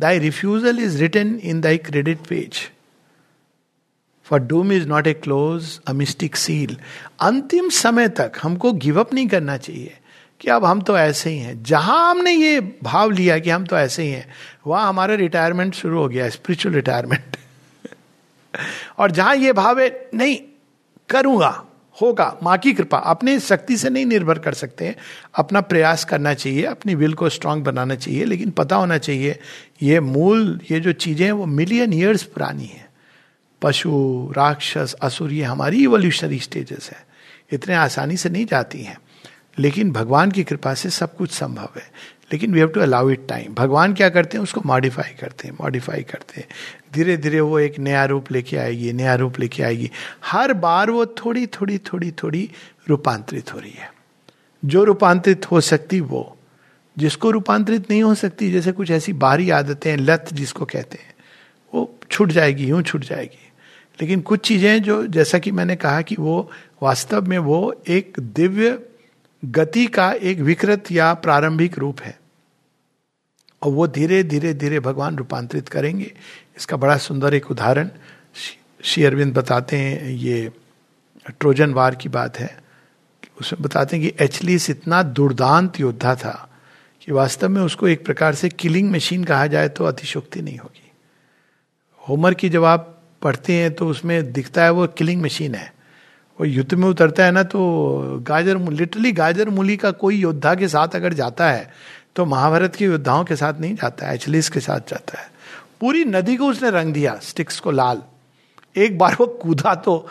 thy refusal is written in thy credit page. For doom is not a close a mystic seal अंतिम समय तक हमको गिव अप नहीं करना चाहिए। कि अब हम तो ऐसे ही हैं। जहाँ हमने ये भाव लिया कि हम तो ऐसे ही हैं, वहाँ हमारा रिटायरमेंट शुरू हो गया स्पिरिचुअल रिटायरमेंट और जहाँ ये भाव है, नहीं, करूँगा, होगा, माँ की कृपा, अपने शक्ति से नहीं निर्भर कर सकते हैं। अपना प्रयास करना चाहिए, अपनी विल को स्ट्रांग बनाना चाहिए, लेकिन पता होना चाहिए, ये मूल, ये जो चीज़ें हैं, वो मिलियन ईयर्स पुरानी है। पशु, राक्षस, असुर, ये हमारी इवोल्यूशनरी स्टेजेस है। इतने आसानी से नहीं जाती हैं। लेकिन भगवान की कृपा से सब कुछ संभव है। लेकिन we have to allow it time भगवान क्या करते हैं? उसको मॉडिफाई करते हैं मॉडिफाई करते हैं। धीरे धीरे वो एक नया रूप लेके आएगी, नया रूप लेके आएगी। हर बार वो थोड़ी थोड़ी थोड़ी थोड़ी रूपांतरित हो रही है। जो रूपांतरित हो सकती वो। जिसको रूपांतरित नहीं हो सकती, जैसे कुछ ऐसी बाहरी आदतें हैं, लत जिसको कहते हैं, वो छूट जाएगी, यूँ छूट जाएगी। लेकिन कुछ चीज़ें जो, जैसा कि मैंने कहा कि वो वास्तव में वो एक दिव्य गति का एक विकृत या प्रारंभिक रूप है। और वो धीरे धीरे धीरे भगवान रूपांतरित करेंगे। इसका बड़ा सुंदर एक उदाहरण श्री अरविंद बताते हैं, ये ट्रोजन वार की बात है। उसमें बताते हैं कि एचलीस इतना दुर्दांत योद्धा था कि वास्तव में उसको एक प्रकार से किलिंग मशीन कहा जाए तो अतिशोक्ति नहीं होगी। होमर की जब आप पढ़ते हैं तो उसमें दिखता है वो किलिंग मशीन है। वो युद्ध में उतरता है ना तो गाजर लिटरली गाजर मूली का कोई योद्धा के साथ अगर जाता है तो महाभारत के योद्धाओं के साथ नहीं जाता है एचलिस के साथ जाता है। पूरी नदी को उसने रंग दिया स्टिक्स को लाल। एक बार वो कूदा तो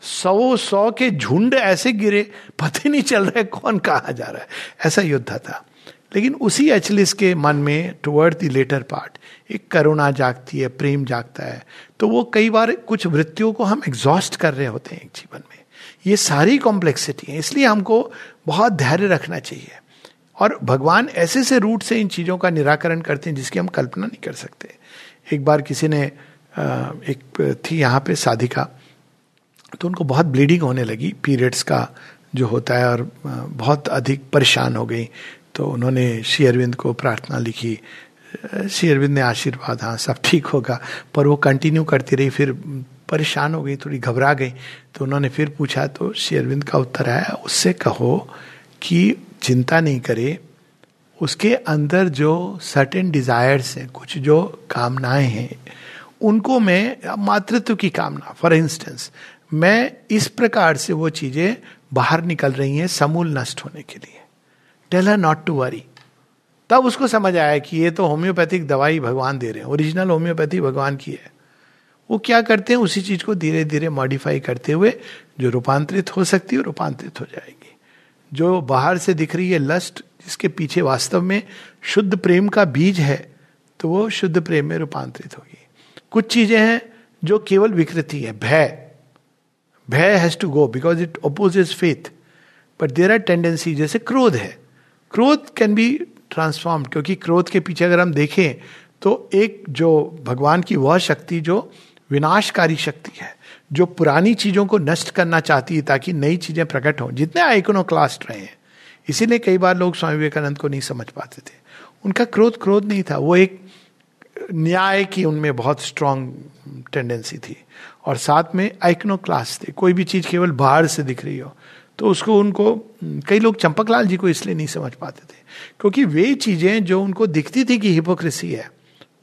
सौ सौ के झुंड ऐसे गिरे, पता नहीं चल रहा है कौन कहा जा रहा है। ऐसा योद्धा था। लेकिन उसी एचलिस के मन में टुवर्ड द लेटर पार्ट एक करुणा जागती है, प्रेम जागता है। तो वो कई बार कुछ वृत्तियों को हम एग्जॉस्ट कर रहे होते हैं एक जीवन में। ये सारी कॉम्प्लेक्सिटी है, इसलिए हमको बहुत धैर्य रखना चाहिए। और भगवान ऐसे से रूट से इन चीज़ों का निराकरण करते हैं जिसकी हम कल्पना नहीं कर सकते। एक बार किसी ने एक थी यहाँ पे साधिका तो उनको बहुत ब्लीडिंग होने लगी पीरियड्स का जो होता है, और बहुत अधिक परेशान हो गई। तो उन्होंने श्री अरविंद को प्रार्थना लिखी श्री अरविंद ने आशीर्वाद हाँ सब ठीक होगा, पर वो कंटिन्यू करती रही, फिर परेशान हो गई, थोड़ी घबरा गई। तो उन्होंने फिर पूछा तो श्री अरविंद का उत्तर आया, उससे कहो कि चिंता नहीं करे, उसके अंदर जो सर्टेन डिजायर्स हैं, कुछ जो कामनाएँ हैं, उनको मैं, मातृत्व की कामना फॉर इंस्टेंस मैं इस प्रकार से वो चीज़ें बाहर निकल रही हैं समूल नष्ट होने के लिए। Tell her not to worry तब उसको समझ आया कि ये तो होम्योपैथिक दवाई भगवान दे रहे हैं ओरिजिनल होम्योपैथी भगवान की है। वो क्या करते हैं? उसी चीज़ को धीरे धीरे मॉडिफाई करते हुए जो रूपांतरित हो सकती है रूपांतरित हो जाएगी। जो बाहर से दिख रही है लस्ट जिसके पीछे वास्तव में शुद्ध प्रेम का बीज है तो वो शुद्ध प्रेम में रूपांतरित होगी। कुछ चीज़ें हैं जो केवल विकृति है, भय। भय has to go because it opposes faith but there are tendency जैसे क्रोध है। क्रोध कैन बी ट्रांसफॉर्म क्योंकि क्रोध के पीछे अगर हम देखें तो एक जो भगवान की वह शक्ति जो विनाशकारी शक्ति है, जो पुरानी चीज़ों को नष्ट करना चाहती है ताकि नई चीज़ें प्रकट हों। जितने आइकोनो क्लास्ट रहे हैं, इसीलिए कई बार लोग स्वामी विवेकानंद को नहीं समझ पाते थे। उनका क्रोध क्रोध नहीं था, वो एक न्याय की उनमें बहुत स्ट्रांग टेंडेंसी थी। और साथ में आइकनो क्लास थे, कोई भी चीज़ केवल बाहर से दिख रही हो तो उसको उनको, कई लोग चंपकलाल जी को इसलिए नहीं समझ पाते थे, क्योंकि वे चीज़ें जो उनको दिखती थी कि हिपोक्रेसी है,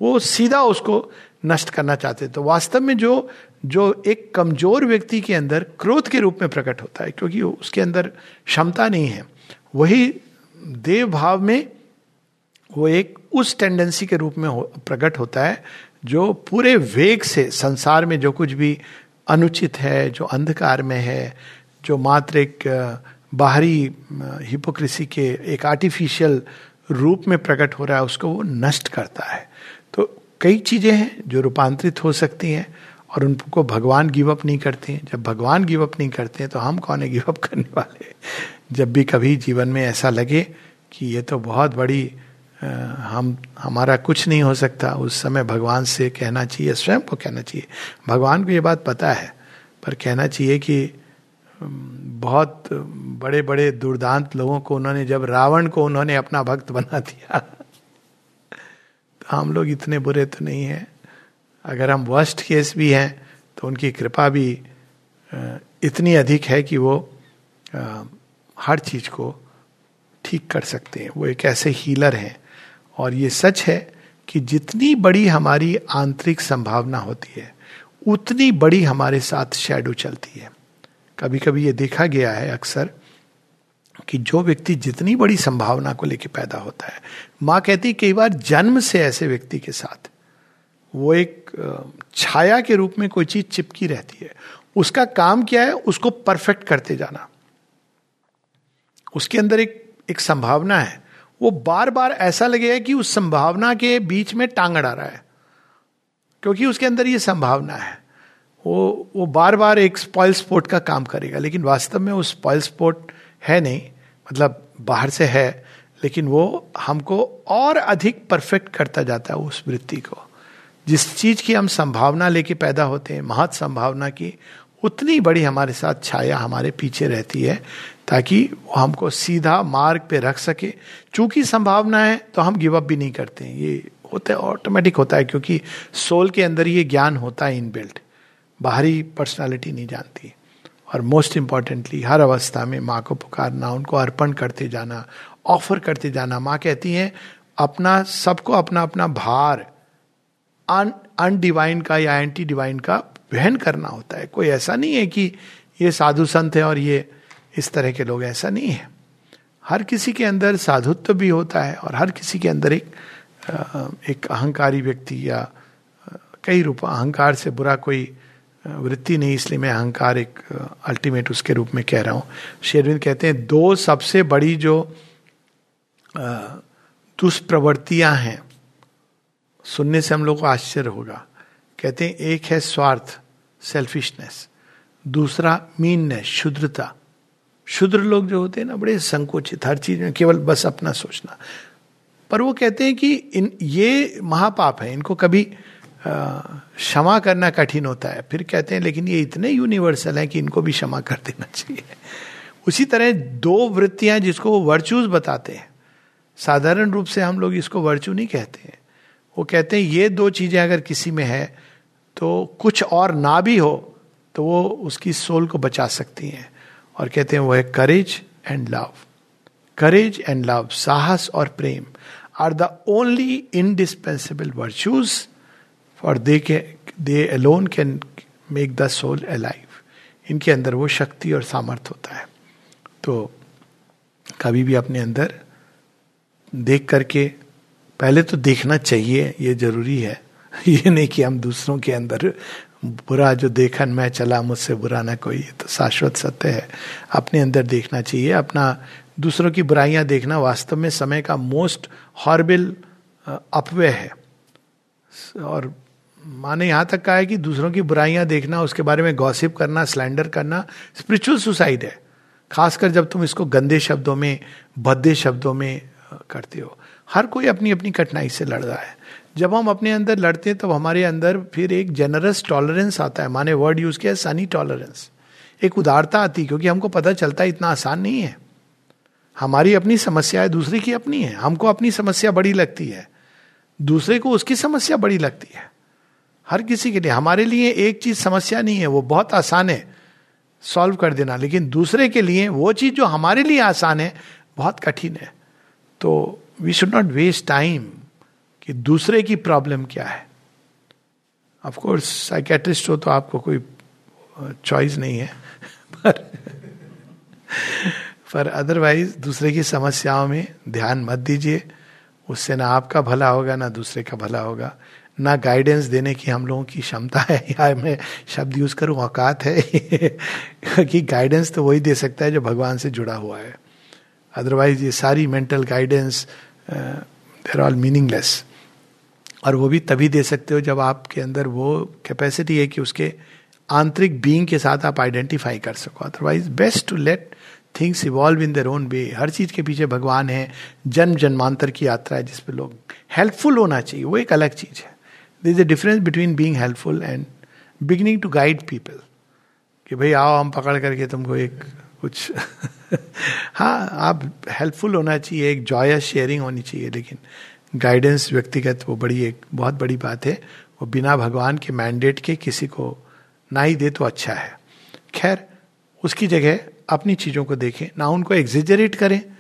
वो सीधा उसको नष्ट करना चाहते तो वास्तव में जो जो एक कमज़ोर व्यक्ति के अंदर क्रोध के रूप में प्रकट होता है क्योंकि उसके अंदर क्षमता नहीं है वही देव भाव में वो एक उस टेंडेंसी के रूप में हो, प्रकट होता है जो पूरे वेग से संसार में जो कुछ भी अनुचित है जो अंधकार में है जो मात्र एक बाहरी हिपोक्रेसी के एक आर्टिफिशियल रूप में प्रकट हो रहा है उसको वो नष्ट करता है। कई चीज़ें हैं जो रूपांतरित हो सकती हैं और उनको भगवान गिव अप नहीं करते हैं। जब भगवान गिव अप नहीं करते हैं तो हम कौन है गिव अप करने वाले? जब भी कभी जीवन में ऐसा लगे कि ये तो बहुत बड़ी आ, हम हमारा कुछ नहीं हो सकता उस समय भगवान से कहना चाहिए स्वयं को कहना चाहिए। भगवान को ये बात पता है पर कहना चाहिए कि बहुत बड़े बड़े दुर्दांत लोगों को उन्होंने जब रावण को उन्होंने अपना भक्त बना दिया हम लोग इतने बुरे तो नहीं हैं। अगर हम वर्स्ट केस भी हैं तो उनकी कृपा भी इतनी अधिक है कि वो हर चीज़ को ठीक कर सकते हैं। वो एक ऐसे हीलर हैं। और ये सच है कि जितनी बड़ी हमारी आंतरिक संभावना होती है, उतनी बड़ी हमारे साथ शेडो चलती है। कभी कभी ये देखा गया है अक्सर कि जो व्यक्ति जितनी बड़ी संभावना को लेकर पैदा होता है, माँ कहती कई बार जन्म से ऐसे व्यक्ति के साथ, वो एक छाया के रूप में कोई चीज़ चिपकी रहती है। उसका काम क्या है? उसको परफेक्ट करते जाना। उसके अंदर एक एक संभावना है। वो बार बार ऐसा लगेगा कि उस संभावना के बीच में टांग अड़ा रहा है। क्योंकि उसके अंदर ये संभावना है। वो वो बार बार एक स्पॉइल स्पोर्ट का काम करेगा, लेकिन वास्तव में वो स्पॉइल स्पोर्ट है नहीं। मतलब बाहर से है, लेकिन वो हमको और अधिक परफेक्ट करता जाता है उस वृत्ति को। जिस चीज़ की हम संभावना लेके पैदा होते हैं, महत संभावना की, उतनी बड़ी हमारे साथ छाया हमारे पीछे रहती है, ताकि वो हमको सीधा मार्ग पे रख सके। चूँकि संभावना है तो हम गिव अप भी नहीं करते हैं। ये होता है ऑटोमेटिक होता है, क्योंकि सोल के अंदर ये ज्ञान होता है इन बिल्ट बाहरी पर्सनालिटी नहीं जानती। और मोस्ट इंपॉर्टेंटली हर अवस्था में माँ को पुकारना, उनको अर्पण करते जाना ऑफ़र करते जाना। माँ कहती हैं, अपना, सबको अपना अपना भार, अन अनडिवाइन का या एंटी डिवाइन का वहन करना होता है। कोई ऐसा नहीं है कि ये साधु संत है और ये इस तरह के लोग, ऐसा नहीं है। हर किसी के अंदर साधुत्व भी होता है और हर किसी के अंदर एक एक अहंकारी व्यक्ति या कई रूप अहंकार से बुरा कोई वृत्ति नहीं, इसलिए मैं अहंकार एक अल्टीमेट उसके रूप में कह रहा हूँ। शेरविंद कहते हैं, दो सबसे बड़ी जो दुष्प्रवृत्तियाँ हैं, सुनने से हम लोग को आश्चर्य होगा। कहते हैं, एक है स्वार्थ सेल्फिशनेस दूसरा मीननेस शुद्रता। शुद्र लोग जो होते हैं ना, बड़े संकोचित, हर चीज़ में केवल बस अपना सोचना। पर वो कहते हैं कि इन, ये महापाप है, इनको कभी क्षमा करना कठिन होता है। फिर कहते हैं, लेकिन ये इतने यूनिवर्सल हैं कि इनको भी क्षमा कर देना चाहिए। उसी तरह दो वृत्तियाँ जिसको वो वर्चूज बताते हैं। साधारण रूप से हम लोग इसको वर्चू नहीं कहते हैं। वो कहते हैं, ये दो चीज़ें अगर किसी में है तो कुछ और ना भी हो तो वो उसकी सोल को बचा सकती हैं। और कहते हैं, वो है courage and love courage and love साहस और प्रेम are the only indispensable virtues for they के they alone can make the soul alive इनके अंदर वो शक्ति और सामर्थ्य होता है। तो कभी भी अपने अंदर देख करके, पहले तो देखना चाहिए, ये ज़रूरी है। ये नहीं कि हम दूसरों के अंदर बुरा जो देखन मैं चला, मुझसे बुरा ना कोई तो शाश्वत सत्य है। अपने अंदर देखना चाहिए, अपना दूसरों की बुराइयाँ देखना वास्तव में समय का मोस्ट हॉर्बिल अपव्य है। और माने यहाँ तक कहा है कि दूसरों की बुराइयाँ देखना, उसके बारे में गॉसिप करना स्लैंडर करना स्पिरिचुअल सुसाइड है। खासकर जब तुम इसको गंदे शब्दों में भद्दे शब्दों में करते हो। हर कोई अपनी अपनी कठिनाई से लड़ रहा है। जब हम अपने अंदर लड़ते हैं, तब तो हमारे अंदर फिर एक जेनरस टॉलरेंस आता है। माने वर्ड यूज़ किया सनी टॉलरेंस एक उदारता आती है, क्योंकि हमको पता चलता है इतना आसान नहीं है। हमारी अपनी समस्या है दूसरे की अपनी है। हमको अपनी समस्या बड़ी लगती है। दूसरे को उसकी समस्या बड़ी लगती है। हर किसी के लिए। हमारे लिए एक चीज़ समस्या नहीं है, वो बहुत आसान है सॉल्व कर देना, लेकिन दूसरे के लिए वो चीज़ जो हमारे लिए आसान है, बहुत कठिन है। तो we should not waste time कि दूसरे की प्रॉब्लम क्या है। ऑफकोर्स साइकेट्रिस्ट हो तो आपको कोई चॉइस नहीं है। पर पर अदरवाइज़ दूसरे की समस्याओं में ध्यान मत दीजिए। उससे ना आपका भला होगा, ना दूसरे का भला होगा। ना गाइडेंस देने की हम लोगों की क्षमता है। या मैं शब्द यूज़ करूँ, औकात है। कि गाइडेंस तो वही दे सकता है जो भगवान से जुड़ा हुआ है। अदरवाइज़ ये सारी mental guidance there all meaningless और वो भी तभी दे सकते हो जब आपके अंदर वो कैपेसिटी है कि उसके आंतरिक बीइंग के साथ आप आइडेंटिफाई कर सको। Otherwise best to let things evolve in their own way हर चीज़ के पीछे भगवान है। जन्म जन्मांतर की यात्रा है जिसपे लोग हेल्पफुल होना चाहिए। वो एक अलग चीज़ है। This is a difference between being helpful and beginning to guide people कि भाई आओ, हम पकड़ करके तुमको एक कुछ हाँ आप हेल्पफुल होना चाहिए, एक जॉयस शेयरिंग होनी चाहिए, लेकिन गाइडेंस व्यक्तिगत वो बड़ी एक, बहुत बड़ी बात है। वो बिना भगवान के मैंडेट के किसी को ना ही दे तो अच्छा है। खैर, उसकी जगह अपनी चीज़ों को देखें, ना उनको एग्जिजरेट करें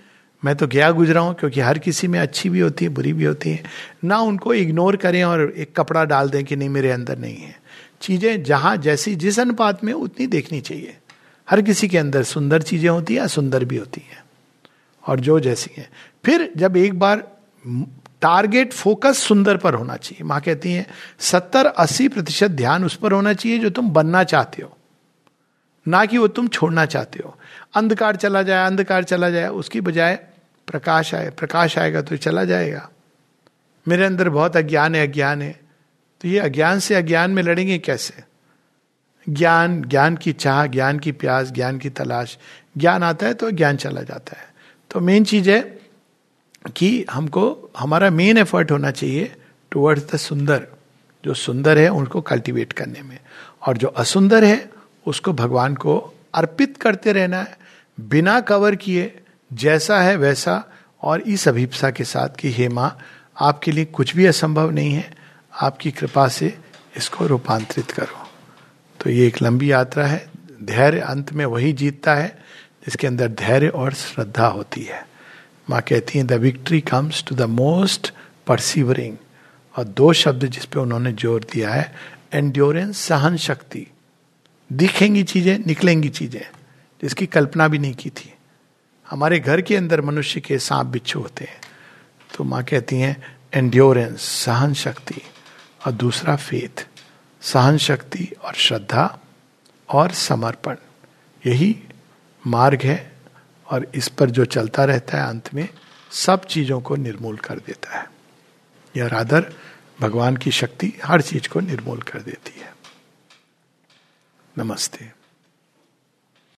मैं तो गया गुजरा हूँ, क्योंकि हर किसी में अच्छी भी होती है, बुरी भी होती है। ना उनको इग्नोर करें और एक कपड़ा डाल दें कि नहीं, मेरे अंदर नहीं है। चीज़ें जहाँ जैसी जिस अनुपात में, उतनी देखनी चाहिए। हर किसी के अंदर सुंदर चीज़ें होती हैं सुंदर भी होती हैं। और जो जैसी हैं। फिर जब एक बार टारगेट फोकस सुंदर पर होना चाहिए। माँ कहती हैं, सत्तर अस्सी प्रतिशत ध्यान उस पर होना चाहिए जो तुम बनना चाहते हो। ना कि वो तुम छोड़ना चाहते हो। अंधकार चला जाए, अंधकार चला जाए, उसकी बजाय प्रकाश आए, प्रकाश आएगा तो चला जाएगा। मेरे अंदर बहुत अज्ञान है अज्ञान है। तो ये अज्ञान से अज्ञान में लड़ेंगे कैसे? ज्ञान ज्ञान की चाह, ज्ञान की प्यास, ज्ञान की तलाश। ज्ञान आता है तो ज्ञान चला जाता है। तो मेन चीज़ है कि हमको, हमारा मेन एफर्ट होना चाहिए टुवर्ड्स द सुंदर। जो सुंदर है, उनको कल्टीवेट करने में। और जो असुंदर है, उसको भगवान को अर्पित करते रहना है। बिना कवर किए जैसा है वैसा और इस अभिप्सा के साथ कि, हे माँ, आपके लिए कुछ भी असंभव नहीं है। आपकी कृपा से इसको रूपांतरित करो। तो ये एक लंबी यात्रा है। धैर्य अंत में वही जीतता है जिसके अंदर धैर्य और श्रद्धा होती है। माँ कहती हैं, the victory comes to the most persevering. और दो शब्द जिस पे उन्होंने ज़ोर दिया है, एंड्योरेंस सहन शक्ति दिखेंगी चीज़ें, निकलेंगी चीज़ें, जिसकी कल्पना भी नहीं की थी। हमारे घर के अंदर मनुष्य के सांप बिच्छू होते हैं। तो माँ कहती हैं एंड्योरेंस सहन शक्ति और दूसरा फेथ सहन शक्ति और श्रद्धा और समर्पण। यही मार्ग है और इस पर जो चलता रहता है अंत में, सब चीज़ों को निर्मूल कर देता है। यह रादर भगवान की शक्ति हर चीज़ को निर्मूल कर देती है। नमस्ते।